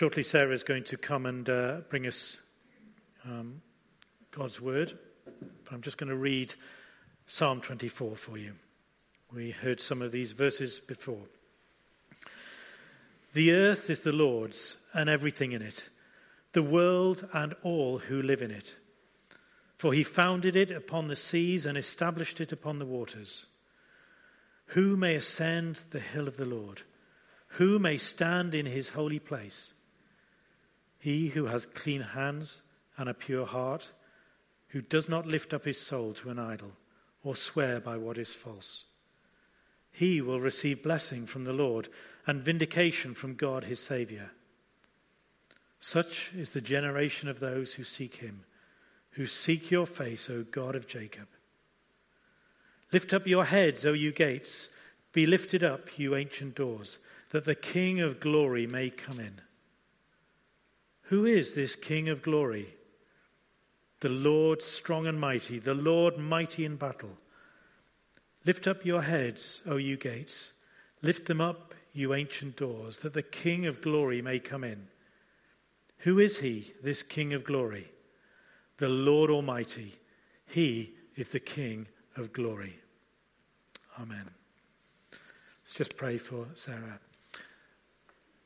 Shortly, Sarah is going to come and uh, bring us um, God's word. But I'm just going to read Psalm 24 for you. We heard some of these verses before. The earth is the Lord's and everything in it, the world and all who live in it. For he founded it upon the seas and established it upon the waters. Who may ascend the hill of the Lord? Who may stand in his holy place? He who has clean hands and a pure heart, who does not lift up his soul to an idol or swear by what is false. He will receive blessing from the Lord and vindication from God his Saviour. Such is the generation of those who seek him, who seek your face, O God of Jacob. Lift up your heads, O you gates, be lifted up, you ancient doors, that the King of glory may come in. Who is this King of glory? The Lord strong and mighty, the Lord mighty in battle. Lift up your heads, O you gates. Lift them up, you ancient doors, that the King of glory may come in. Who is he, this King of glory? The Lord Almighty. He is the King of glory. Amen. Let's just pray for Sarah.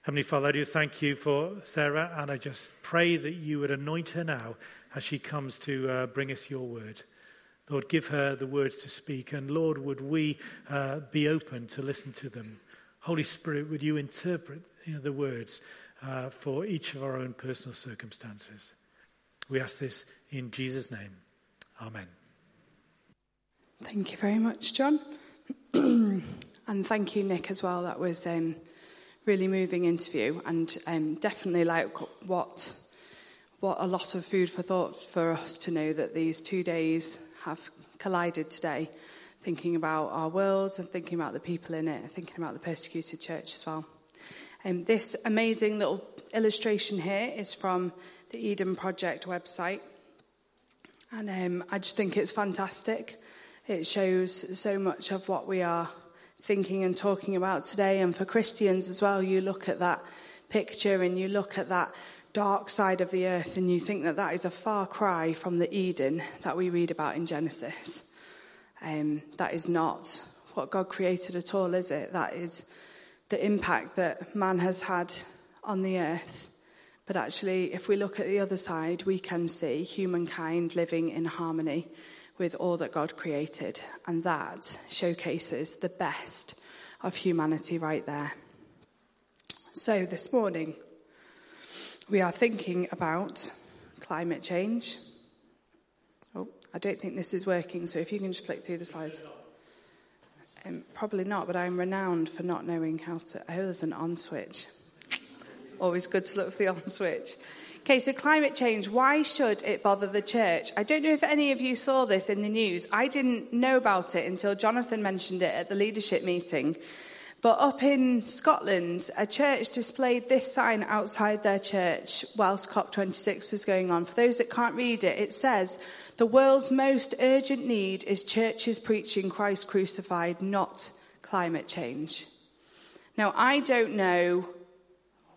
Heavenly Father, I do thank you for Sarah, and I just pray that you would anoint her now as she comes to uh, bring us your word. Lord, give her the words to speak. And Lord, would we uh, be open to listen to them? Holy Spirit, would you interpret you know, the words uh, for each of our own personal circumstances? We ask this in Jesus' name. Amen. Thank you very much, John. and thank you, Nick, as well. That was um, really moving interview and um, definitely like what what a lot of food for thought for us to know that these two days have collided today, thinking about our world and thinking about the people in it, and thinking about the persecuted church as well. Um, this amazing little illustration here is from the Eden Project website. And um, I just think it's fantastic. It shows so much of what we are thinking and talking about today. And for Christians as well, you look at that picture and you look at that dark side of the earth and you think that that is a far cry from the Eden that we read about in Genesis. Um, that is not what God created at all, is it? That is the impact that man has had on the earth. But actually, if we look at the other side, we can see humankind living in harmony with all that God created. And that showcases the best of humanity right there. So this morning, we are thinking about climate change. Oh, I don't think this is working, so if you can just flick through the slides. Um, probably not, but I'm renowned for not knowing how to. Oh, there's an on switch. Always good to look for the on switch. Okay, so climate change, why should it bother the church? I don't know if any of you saw this in the news. I didn't know about it until Jonathan mentioned it at the leadership meeting. But up in Scotland, a church displayed this sign outside their church whilst COP26 was going on. For those that can't read it, it says, the world's most urgent need is churches preaching Christ crucified, not climate change. Now, I don't know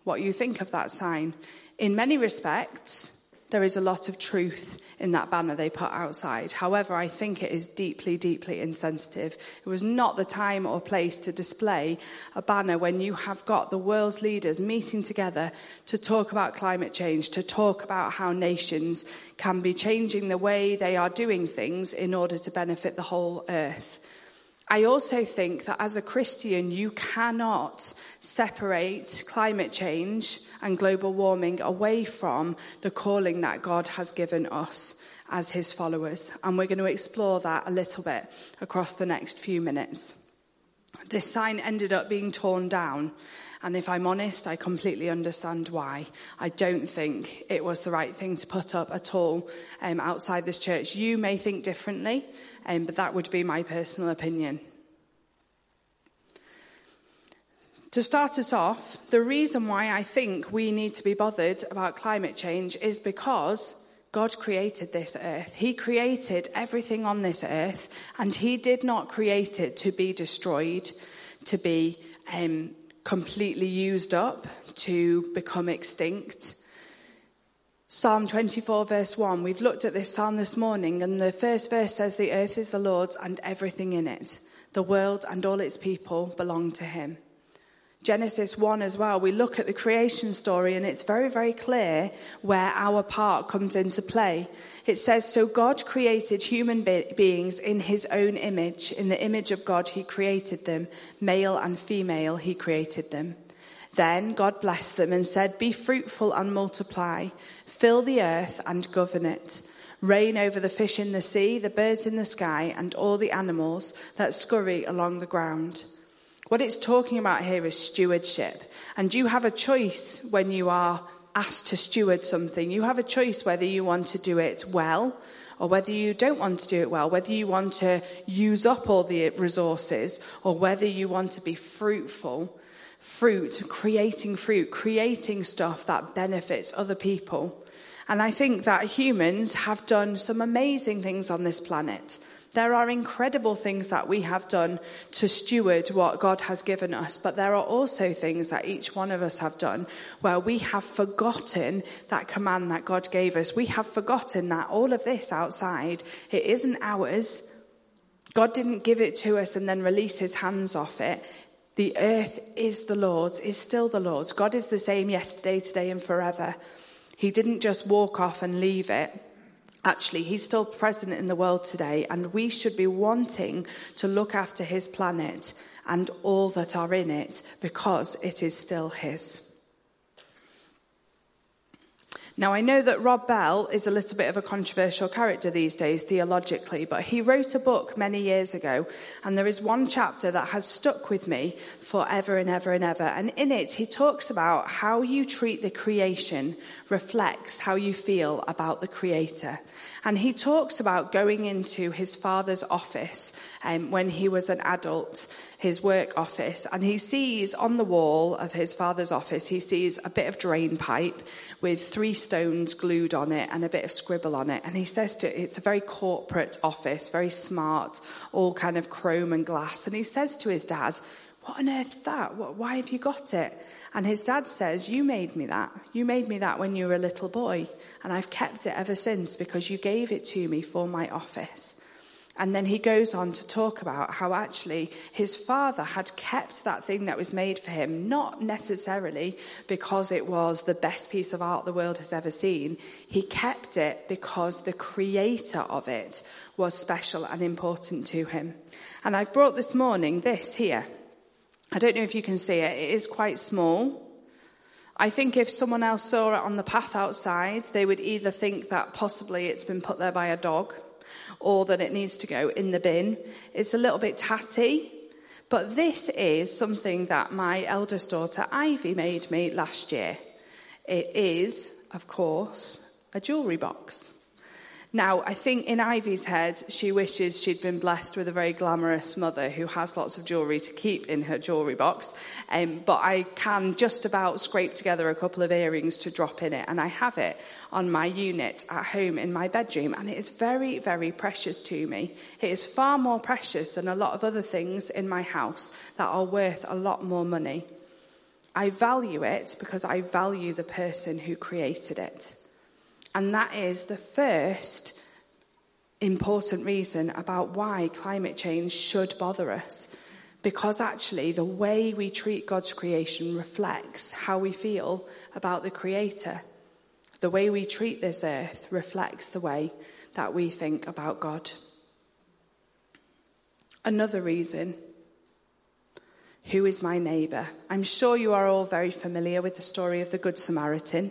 what you think of that sign. In many respects, there is a lot of truth in that banner they put outside. However, I think it is deeply, deeply insensitive. It was not the time or place to display a banner when you have got the world's leaders meeting together to talk about climate change, to talk about how nations can be changing the way they are doing things in order to benefit the whole earth. I also think that as a Christian, you cannot separate climate change and global warming away from the calling that God has given us as his followers. And we're going to explore that a little bit across the next few minutes. This sign ended up being torn down. And if I'm honest, I completely understand why. I don't think it was the right thing to put up at all um, outside this church. You may think differently, um, but that would be my personal opinion. To start us off, the reason why I think we need to be bothered about climate change is because God created this earth. He created everything on this earth, and He did not create it to be destroyed, to be um, completely used up, to become extinct. Psalm 24, verse 1. We've looked at this psalm this morning, and the first verse says, The earth is the Lord's and everything in it. The world and all its people belong to him. Genesis 1 as well, we look at the creation story, and it's very, very clear where our part comes into play. It says, So God created human be- beings in his own image. In the image of God, he created them. Male and female, he created them. Then God blessed them and said, Be fruitful and multiply, fill the earth and govern it. Reign over the fish in the sea, the birds in the sky, and all the animals that scurry along the ground. What it's talking about here is stewardship. And you have a choice when you are asked to steward something. You have a choice whether you want to do it well or whether you don't want to do it well, whether you want to use up all the resources or whether you want to be fruitful fruit, creating fruit, creating stuff that benefits other people. And I think that humans have done some amazing things on this planet. There are incredible things that we have done to steward what God has given us, but there are also things that each one of us have done where we have forgotten that command that God gave us. We have forgotten that all of this outside, it isn't ours. God didn't give it to us and then release his hands off it. The earth is the Lord's, is still the Lord's. God is the same yesterday, today, and forever. He didn't just walk off and leave it. Actually, he's still present in the world today, and we should be wanting to look after his planet and all that are in it because it is still his. Now, I know that Rob Bell is a little bit of a controversial character these days, theologically, but he wrote a book many years ago, and there is one chapter that has stuck with me forever and ever and ever. And in it, he talks about how you treat the creation reflects how you feel about the Creator. And he talks about going into his father's office um, when he was an adult, his work office, and he sees on the wall of his father's office, he sees a bit of drain pipe with three stones glued on it and a bit of scribble on it. And he says to it's a very corporate office, very smart, all kind of chrome and glass. And he says to his dad, what on earth is that? Why have you got it? And his dad says, You made me that. You made me that when you were a little boy. And I've kept it ever since because you gave it to me for my office. And then he goes on to talk about how actually his father had kept that thing that was made for him, not necessarily because it was the best piece of art the world has ever seen. He kept it because the creator of it was special and important to him. And I've brought this morning this here. I don't know if you can see it. It is quite small. I think if someone else saw it on the path outside, they would either think that possibly it's been put there by a dog or that it needs to go in the bin. It's a little bit tatty, but this is something that my eldest daughter Ivy made me last year. It is, of course, a jewellery box. Now, I think in Ivy's head, she wishes she'd been blessed with a very glamorous mother who has lots of jewellery to keep in her jewellery box. Um, but I can just about scrape together a couple of earrings to drop in it, and I have it on my unit at home in my bedroom, and it is very, very precious to me. It is far more precious than a lot of other things in my house that are worth a lot more money. I value it because I value the person who created it. And that is the first important reason about why climate change should bother us. Because actually, the way we treat God's creation reflects how we feel about the Creator. The way we treat this earth reflects the way that we think about God. Another reason who is my neighbour? I'm sure you are all very familiar with the story of the Good Samaritan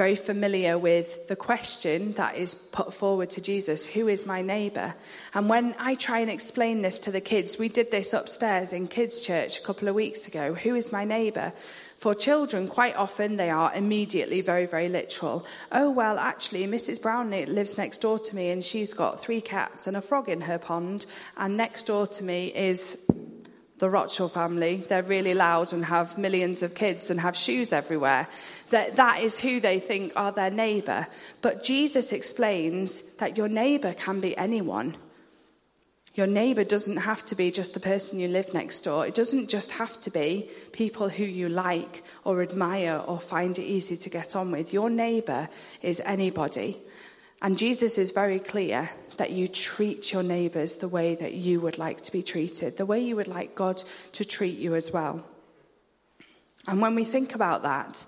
very familiar with the question that is put forward to Jesus Who is my neighbour? And when I try and explain this to the kids, we did this upstairs in kids' church a couple of weeks ago Who is my neighbour? For children, quite often they are immediately very, very literal. Oh, well, actually, Mrs. Brown lives next door to me and she's got three cats and a frog in her pond, and next door to me is the Rothschild family. They're really loud and have millions of kids and have shoes everywhere. That, that is who they think are their neighbor. But Jesus explains that your neighbor can be anyone. Your neighbour doesn't have to be just the person you live next door. It doesn't just have to be people who you like or admire or find it easy to get on with. Your neighbour is anybody. And Jesus is very clear that you treat your neighbours the way that you would like to be treated, the way you would like God to treat you as well. And when we think about that,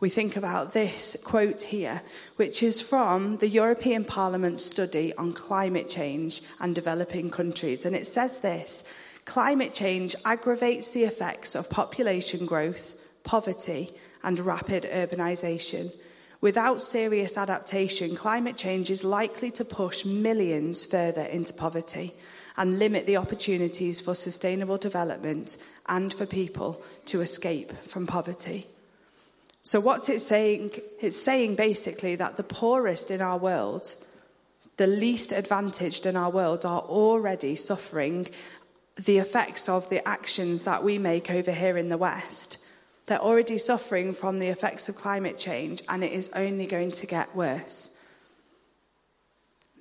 we think about this quote here, which is from the European Parliament study on climate change and developing countries. And it says this climate change aggravates the effects of population growth, poverty, and rapid urbanisation. Without serious adaptation, climate change is likely to push millions further into poverty and limit the opportunities for sustainable development and for people to escape from poverty. So, what's it saying? It's saying basically that the poorest in our world, the least advantaged in our world, are already suffering the effects of the actions that we make over here in the West. They're already suffering from the effects of climate change, and it is only going to get worse.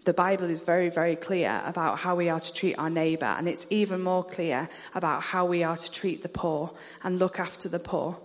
The Bible is very, very clear about how we are to treat our neighbour, and it's even more clear about how we are to treat the poor and look after the poor.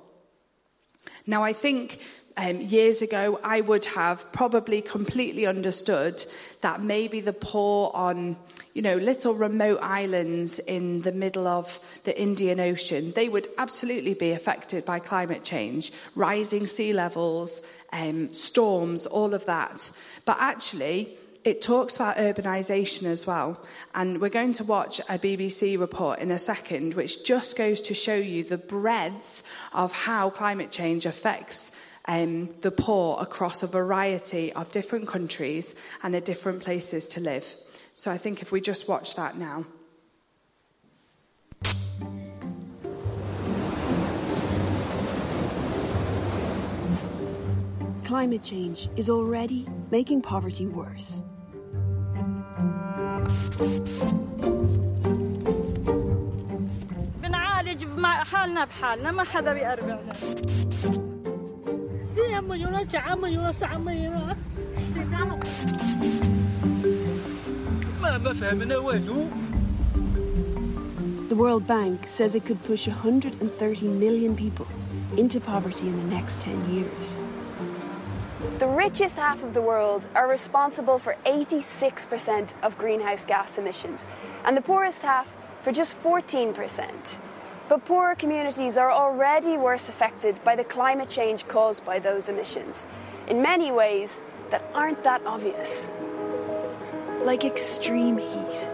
Now, I think um, years ago, I would have probably completely understood that maybe the poor on, you know, little remote islands in the middle of the Indian Ocean, they would absolutely be affected by climate change, rising sea levels, um, storms, all of that. But actually, it talks about urbanisation as well. And we're going to watch a BBC report in a second, which just goes to show you the breadth of how climate change affects um, the poor across a variety of different countries and the different places to live. So I think if we just watch that now. Climate change is already making poverty worse. بنعالج حالنا بحالنا ما حدا the World Bank says it could push 130 million people into poverty in the next 10 years. The richest half of the world are responsible for 86% of greenhouse gas emissions, and the poorest half for just 14%. But poorer communities are already worse affected by the climate change caused by those emissions, in many ways that aren't that obvious. Like extreme heat.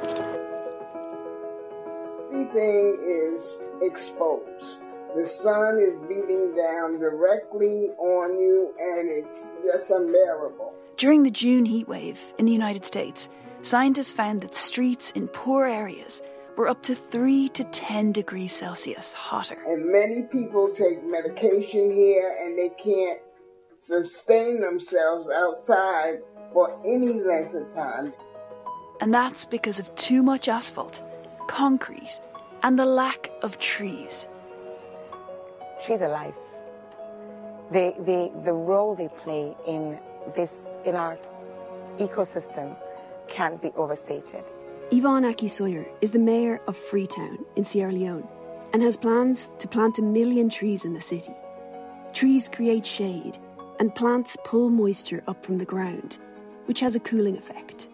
Everything is exposed. The sun is beating down directly on you, and it's just unbearable. During the June heatwave in the United States, scientists found that streets in poor areas were up to 3 to 10 degrees Celsius hotter. And many people take medication here and they can't sustain themselves outside for any length of time. And that's because of too much asphalt, concrete, and the lack of trees trees are life. They, they, the role they play in this, in our ecosystem can't be overstated. Yvonne Aki Sawyer is the mayor of Freetown in Sierra Leone and has plans to plant a million trees in the city. Trees create shade and plants pull moisture up from the ground, which has a cooling effect.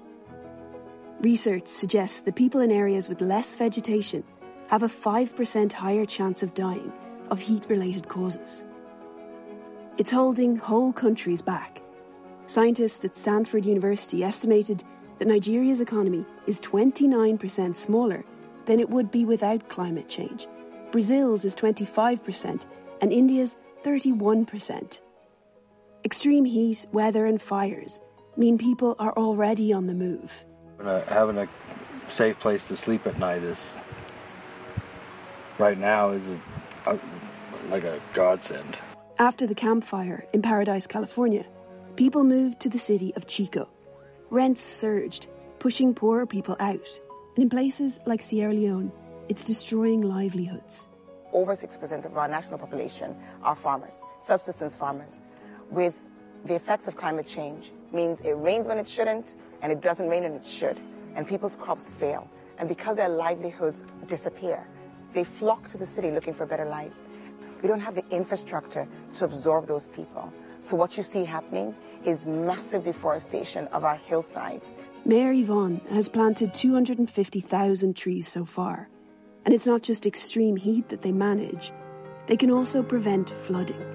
Research suggests that people in areas with less vegetation have a 5% higher chance of dying of heat related causes. It's holding whole countries back. Scientists at Stanford University estimated that Nigeria's economy is 29% smaller than it would be without climate change. Brazil's is 25%, and India's 31%. Extreme heat, weather, and fires mean people are already on the move. having a safe place to sleep at night is right now is a, like a godsend. After the campfire in Paradise, California, people moved to the city of Chico. Rents surged, pushing poorer people out. And in places like Sierra Leone, it's destroying livelihoods. Over 6% of our national population are farmers, subsistence farmers. With the effects of climate change means it rains when it shouldn't and it doesn't rain when it should. And people's crops fail. And because their livelihoods disappear, they flock to the city looking for a better life. We don't have the infrastructure to absorb those people. So what you see happening is massive deforestation of our hillsides. Mayor Yvonne has planted 250,000 trees so far. And it's not just extreme heat that they manage, they can also prevent flooding.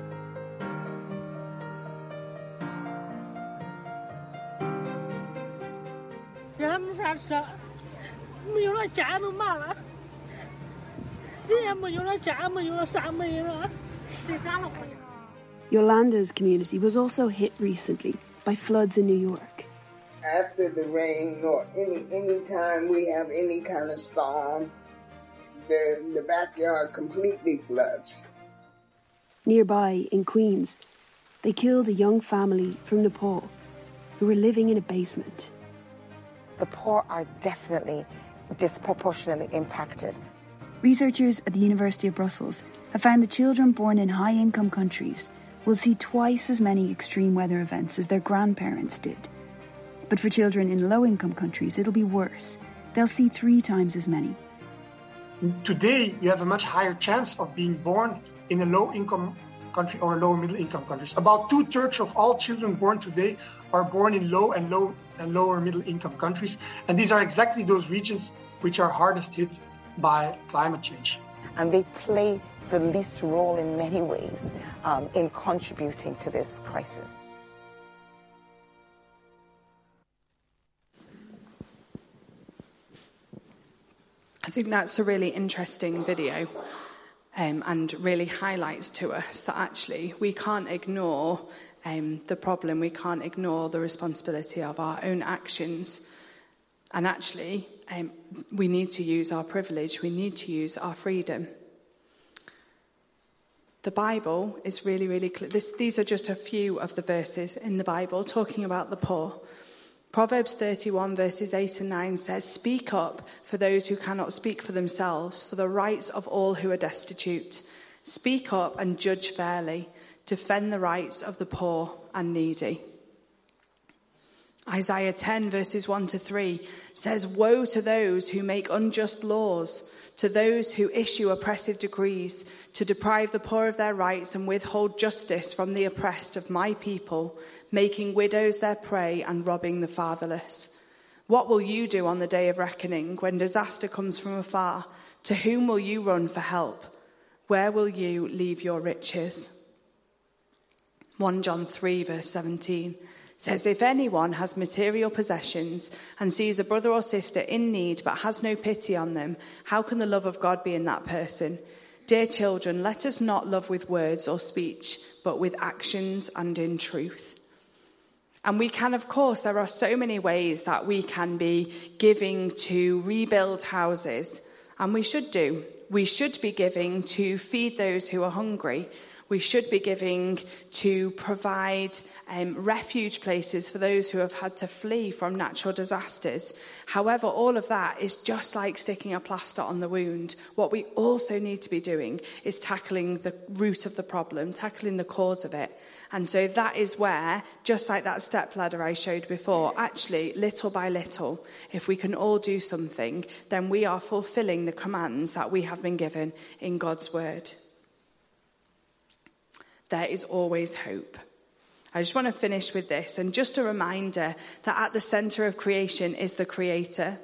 Yolanda's community was also hit recently by floods in New York. After the rain or any any time we have any kind of storm, the the backyard completely floods. Nearby in Queens, they killed a young family from Nepal who were living in a basement. The poor are definitely disproportionately impacted. Researchers at the University of Brussels have found that children born in high income countries will see twice as many extreme weather events as their grandparents did. But for children in low income countries, it'll be worse. They'll see three times as many. Today, you have a much higher chance of being born in a low income country or low middle income countries. About two thirds of all children born today are born in low and low and lower middle income countries. And these are exactly those regions which are hardest hit by climate change. And they play the least role in many ways um, in contributing to this crisis. I think that's a really interesting video um, and really highlights to us that actually we can't ignore um, the problem, we can't ignore the responsibility of our own actions. And actually, um, we need to use our privilege, we need to use our freedom. The Bible is really, really clear. This, these are just a few of the verses in the Bible talking about the poor. Proverbs 31, verses 8 and 9 says, Speak up for those who cannot speak for themselves, for the rights of all who are destitute. Speak up and judge fairly. Defend the rights of the poor and needy. Isaiah 10, verses 1 to 3 says, Woe to those who make unjust laws, to those who issue oppressive decrees, to deprive the poor of their rights and withhold justice from the oppressed of my people making widows their prey and robbing the fatherless. What will you do on the day of reckoning when disaster comes from afar? To whom will you run for help? Where will you leave your riches? 1 John 3, verse 17 says, If anyone has material possessions and sees a brother or sister in need but has no pity on them, how can the love of God be in that person? Dear children, let us not love with words or speech, but with actions and in truth. And we can, of course, there are so many ways that we can be giving to rebuild houses, and we should do. We should be giving to feed those who are hungry we should be giving to provide um, refuge places for those who have had to flee from natural disasters. However, all of that is just like sticking a plaster on the wound. What we also need to be doing is tackling the root of the problem, tackling the cause of it. And so that is where, just like that step ladder I showed before, actually, little by little, if we can all do something, then we are fulfilling the commands that we have been given in God's word there is always hope. I just want to finish with this and just a reminder that at the center of creation is the creator.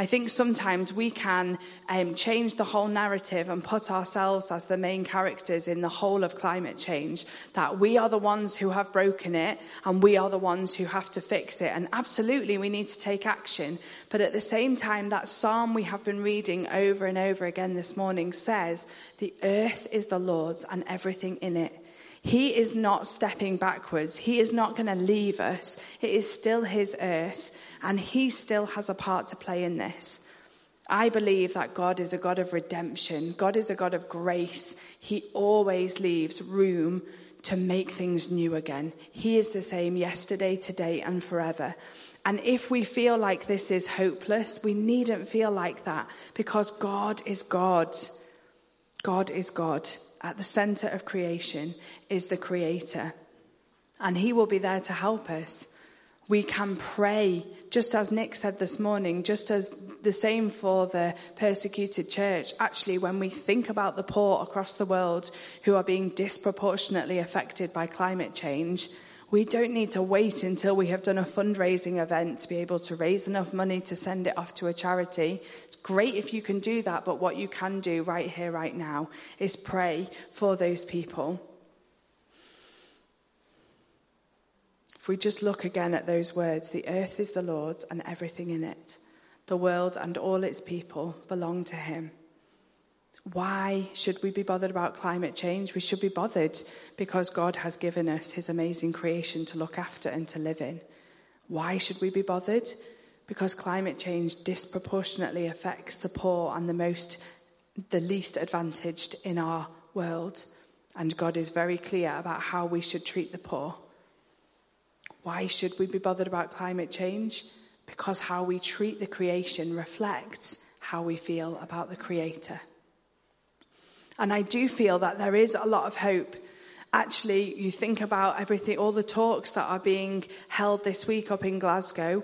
I think sometimes we can um, change the whole narrative and put ourselves as the main characters in the whole of climate change. That we are the ones who have broken it and we are the ones who have to fix it. And absolutely, we need to take action. But at the same time, that psalm we have been reading over and over again this morning says, The earth is the Lord's and everything in it. He is not stepping backwards. He is not going to leave us. It is still His earth, and He still has a part to play in this. I believe that God is a God of redemption. God is a God of grace. He always leaves room to make things new again. He is the same yesterday, today, and forever. And if we feel like this is hopeless, we needn't feel like that because God is God. God is God at the center of creation is the creator. And he will be there to help us. We can pray, just as Nick said this morning, just as the same for the persecuted church. Actually, when we think about the poor across the world who are being disproportionately affected by climate change, we don't need to wait until we have done a fundraising event to be able to raise enough money to send it off to a charity. It's great if you can do that, but what you can do right here, right now, is pray for those people. If we just look again at those words, the earth is the Lord's and everything in it, the world and all its people belong to Him. Why should we be bothered about climate change? We should be bothered because God has given us his amazing creation to look after and to live in. Why should we be bothered? Because climate change disproportionately affects the poor and the most, the least advantaged in our world. And God is very clear about how we should treat the poor. Why should we be bothered about climate change? Because how we treat the creation reflects how we feel about the Creator. And I do feel that there is a lot of hope. Actually, you think about everything, all the talks that are being held this week up in Glasgow.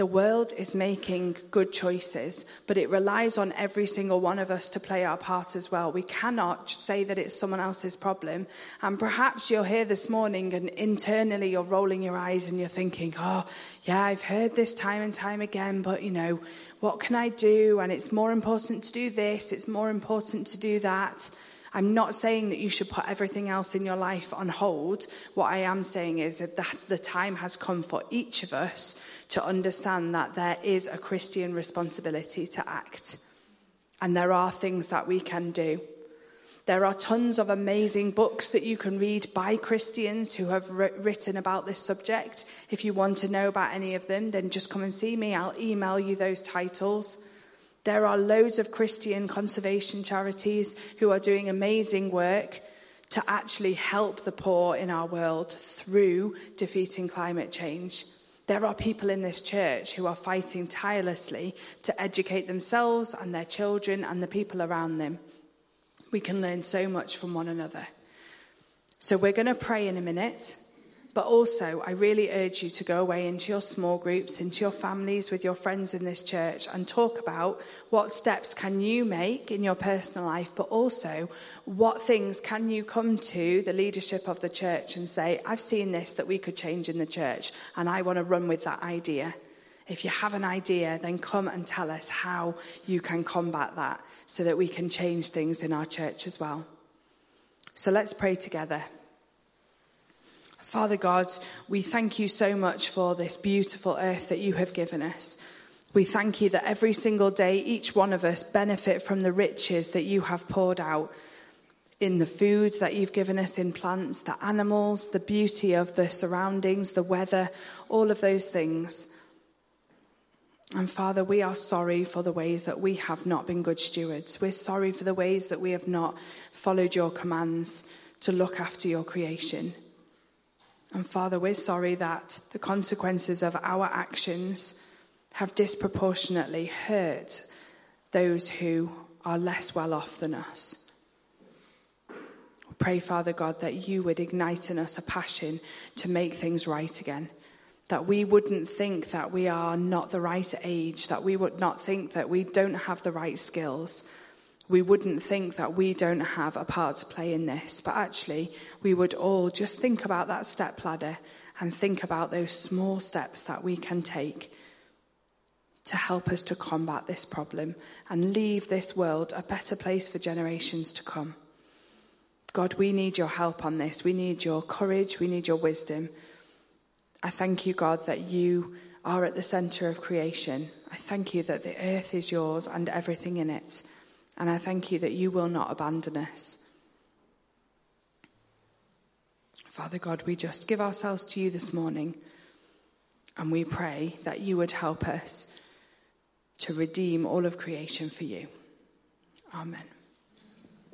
The world is making good choices, but it relies on every single one of us to play our part as well. We cannot say that it's someone else's problem. And perhaps you're here this morning and internally you're rolling your eyes and you're thinking, oh, yeah, I've heard this time and time again, but you know, what can I do? And it's more important to do this, it's more important to do that. I'm not saying that you should put everything else in your life on hold. What I am saying is that the time has come for each of us to understand that there is a Christian responsibility to act. And there are things that we can do. There are tons of amazing books that you can read by Christians who have written about this subject. If you want to know about any of them, then just come and see me. I'll email you those titles. There are loads of Christian conservation charities who are doing amazing work to actually help the poor in our world through defeating climate change. There are people in this church who are fighting tirelessly to educate themselves and their children and the people around them. We can learn so much from one another. So we're going to pray in a minute. But also, I really urge you to go away into your small groups, into your families, with your friends in this church, and talk about what steps can you make in your personal life, but also what things can you come to the leadership of the church and say, I've seen this that we could change in the church, and I want to run with that idea. If you have an idea, then come and tell us how you can combat that so that we can change things in our church as well. So let's pray together. Father God, we thank you so much for this beautiful earth that you have given us. We thank you that every single day, each one of us benefit from the riches that you have poured out in the food that you've given us in plants, the animals, the beauty of the surroundings, the weather, all of those things. And Father, we are sorry for the ways that we have not been good stewards. We're sorry for the ways that we have not followed your commands to look after your creation. And Father, we're sorry that the consequences of our actions have disproportionately hurt those who are less well off than us. Pray, Father God, that you would ignite in us a passion to make things right again. That we wouldn't think that we are not the right age, that we would not think that we don't have the right skills, we wouldn't think that we don't have a part to play in this, but actually, we would all just think about that step ladder and think about those small steps that we can take to help us to combat this problem and leave this world a better place for generations to come. God, we need your help on this. We need your courage. We need your wisdom. I thank you, God, that you are at the center of creation. I thank you that the earth is yours and everything in it. And I thank you that you will not abandon us. Father God, we just give ourselves to you this morning and we pray that you would help us to redeem all of creation for you. Amen.